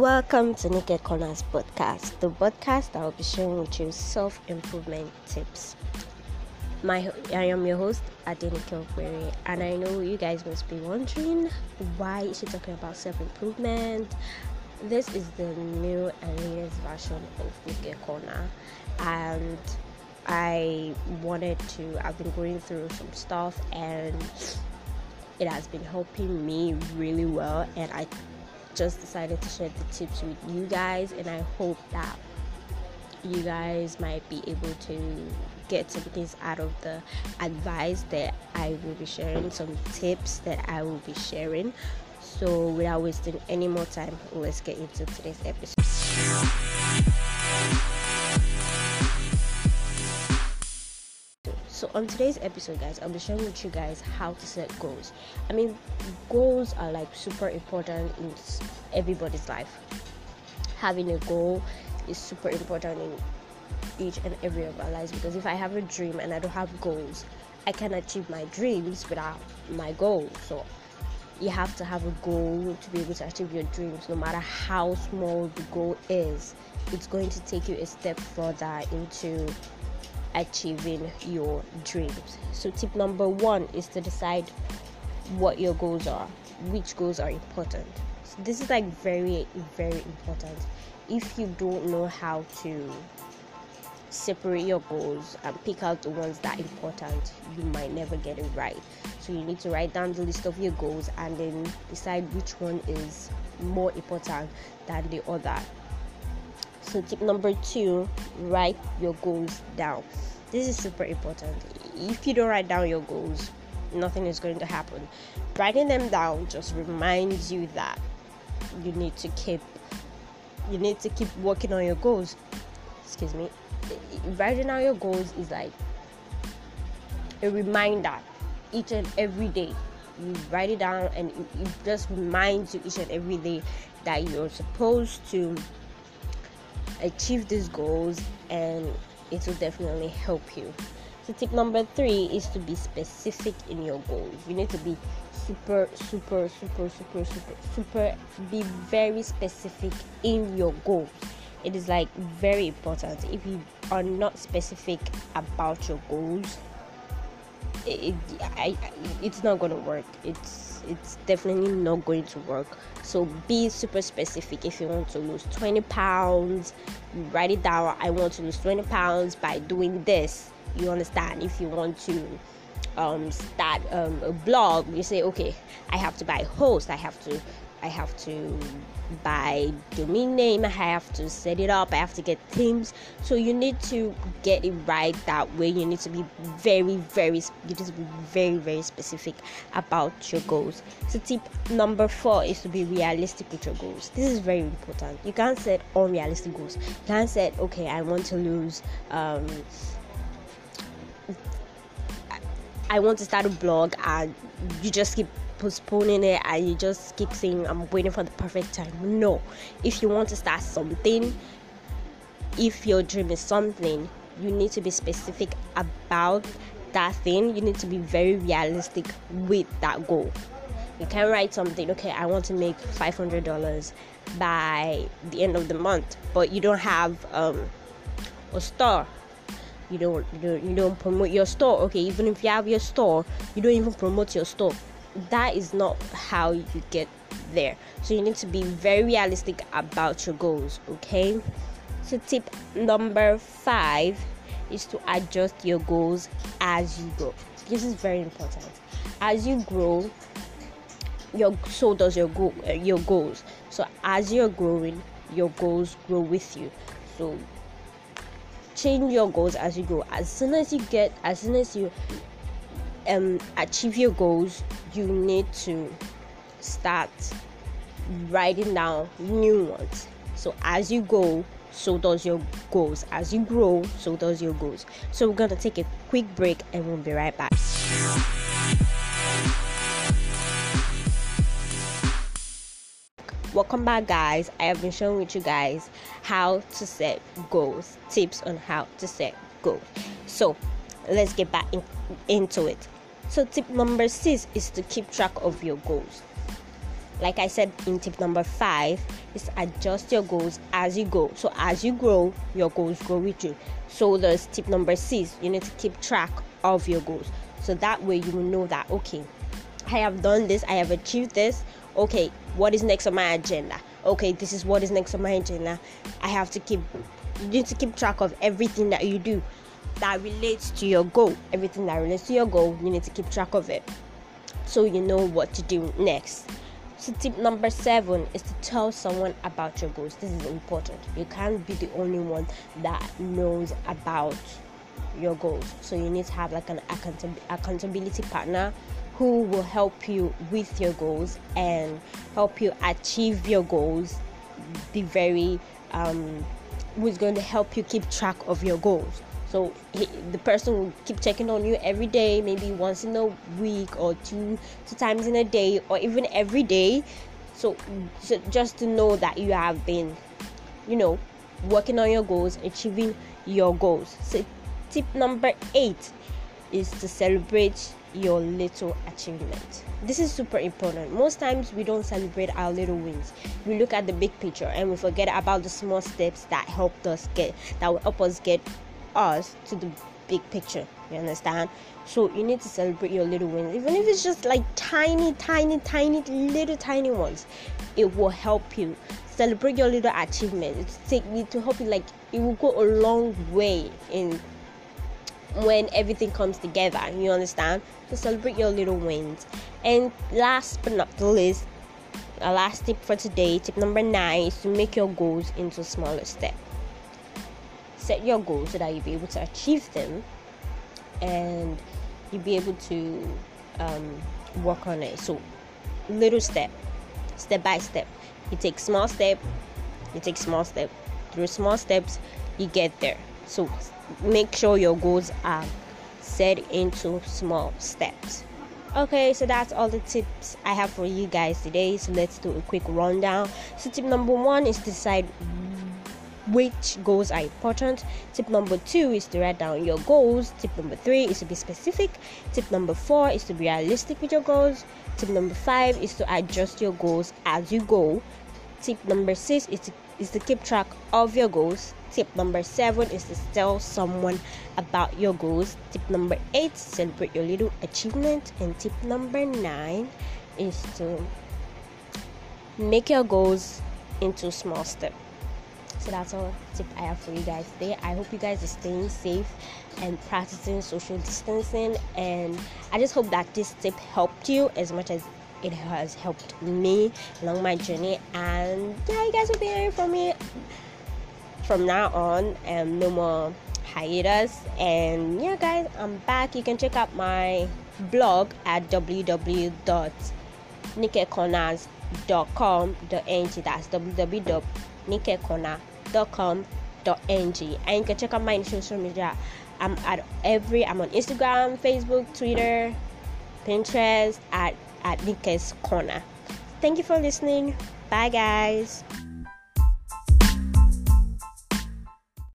Welcome to Naked Corners podcast, the podcast that will be sharing with you self improvement tips. My, I am your host, Adenike Okwere, and I know you guys must be wondering why is she talking about self improvement? This is the new and latest version of Naked Corner, and I wanted to. I've been going through some stuff, and it has been helping me really well, and I just decided to share the tips with you guys, and I hope that you guys might be able to get some things out of the advice that I will be sharing, some tips that I will be sharing. So, without wasting any more time, let's get into today's episode. On today's episode, guys, I'll be sharing with you guys how to set goals. I mean, goals are like super important in everybody's life. Having a goal is super important in each and every of our lives because if I have a dream and I don't have goals, I can achieve my dreams without my goals. So you have to have a goal to be able to achieve your dreams, no matter how small the goal is. It's going to take you a step further into achieving your dreams. So, tip number one is to decide what your goals are, which goals are important. So this is like very, very important. If you don't know how to separate your goals and pick out the ones that are important, you might never get it right. So, you need to write down the list of your goals and then decide which one is more important than the other so, tip number two write your goals down. This is super important. If you don't write down your goals, nothing is going to happen. Writing them down just reminds you that you need to keep you need to keep working on your goals. Excuse me. Writing down your goals is like a reminder each and every day. You write it down and it just reminds you each and every day that you're supposed to achieve these goals and it will definitely help you. So, tip number three is to be specific in your goals. You need to be super, super, super, super, super, super, be very specific in your goals. It is like very important. If you are not specific about your goals, it, I, it's not gonna work. It's it's definitely not going to work. So be super specific. If you want to lose 20 pounds, write it down. I want to lose 20 pounds by doing this. You understand? If you want to um, start um, a blog, you say, okay, I have to buy a host. I have to I have to buy domain name, I have to set it up, I have to get themes. So you need to get it right that way. You need to be very, very you need to be very, very specific about your goals. So tip number four is to be realistic with your goals. This is very important. You can't set unrealistic goals. You can't set okay, I want to lose um I want to start a blog and you just keep postponing it and you just keep saying i'm waiting for the perfect time. No. If you want to start something if your dream is something you need to be specific about that thing. You need to be very realistic with that goal. You can write something okay i want to make $500 by the end of the month but you don't have um, a store you don't, you don't promote your store okay even if you have your store you don't even promote your store that is not how you get there. So you need to be very realistic about your goals, okay? So tip number 5 is to adjust your goals as you grow. This is very important. As you grow, your so does your goal uh, your goals. So as you're growing, your goals grow with you. So change your goals as you go As soon as you get as soon as you um, achieve your goals, you need to start writing down new ones. So as you go, so does your goals. As you grow, so does your goals. So we're gonna take a quick break and we'll be right back. Welcome back, guys. I have been showing with you guys how to set goals, tips on how to set goals. So let's get back in, into it. So, tip number six is to keep track of your goals. like I said in tip number five, is adjust your goals as you go. So as you grow, your goals grow with you. So there's tip number six, you need to keep track of your goals. So that way you will know that okay, I have done this, I have achieved this. Okay, what is next on my agenda? Okay, this is what is next on my agenda. I have to keep you need to keep track of everything that you do that relates to your goal. Everything that relates to your goal, you need to keep track of it so you know what to do next. So, tip number seven is to tell someone about your goals. This is important. You can't be the only one that knows about your goals. So, you need to have like an accountability partner who will help you with your goals and help you achieve your goals. Be very, um, who's going to help you keep track of your goals. So he, the person will keep checking on you every day, maybe once in a week or two two times in a day or even every day. So, so just to know that you have been, you know, working on your goals, achieving your goals. So tip number eight is to celebrate your little achievement. This is super important. Most times we don't celebrate our little wins. We look at the big picture and we forget about the small steps that helped us get that will help us get us to the big picture. You understand? So you need to celebrate your little wins, even if it's just like tiny, tiny, tiny, little tiny ones. It will help you celebrate your little achievement. achievements. Take me to help you like it will go a long way in when everything comes together. You understand? So celebrate your little wins. And last but not the least, our last tip for today, tip number nine, is to make your goals into smaller steps set your goals so that you'll be able to achieve them and you'll be able to um, work on it. So, little step, step by step. You take small step, you take small step. Through small steps, you get there. So, make sure your goals are set into small steps. Okay, so that's all the tips I have for you guys today. So let's do a quick rundown. So tip number one is to decide which goals are important. Tip number two is to write down your goals. Tip number three is to be specific. Tip number four is to be realistic with your goals. Tip number five is to adjust your goals as you go. Tip number six is to, is to keep track of your goals. Tip number seven is to tell someone about your goals. Tip number eight, celebrate your little achievement. And tip number nine is to make your goals into small steps. So that's all tip I have for you guys today. I hope you guys are staying safe and practicing social distancing. And I just hope that this tip helped you as much as it has helped me along my journey. And yeah, you guys will be hearing from me from now on. And no more hiatus. And yeah, guys, I'm back. You can check out my blog at www.nikecorners.com.ng. That's www.nikecorner.com com.ng and you can check out my social media i'm at every i'm on instagram facebook twitter pinterest at at Nike's corner. Thank you for listening. Bye guys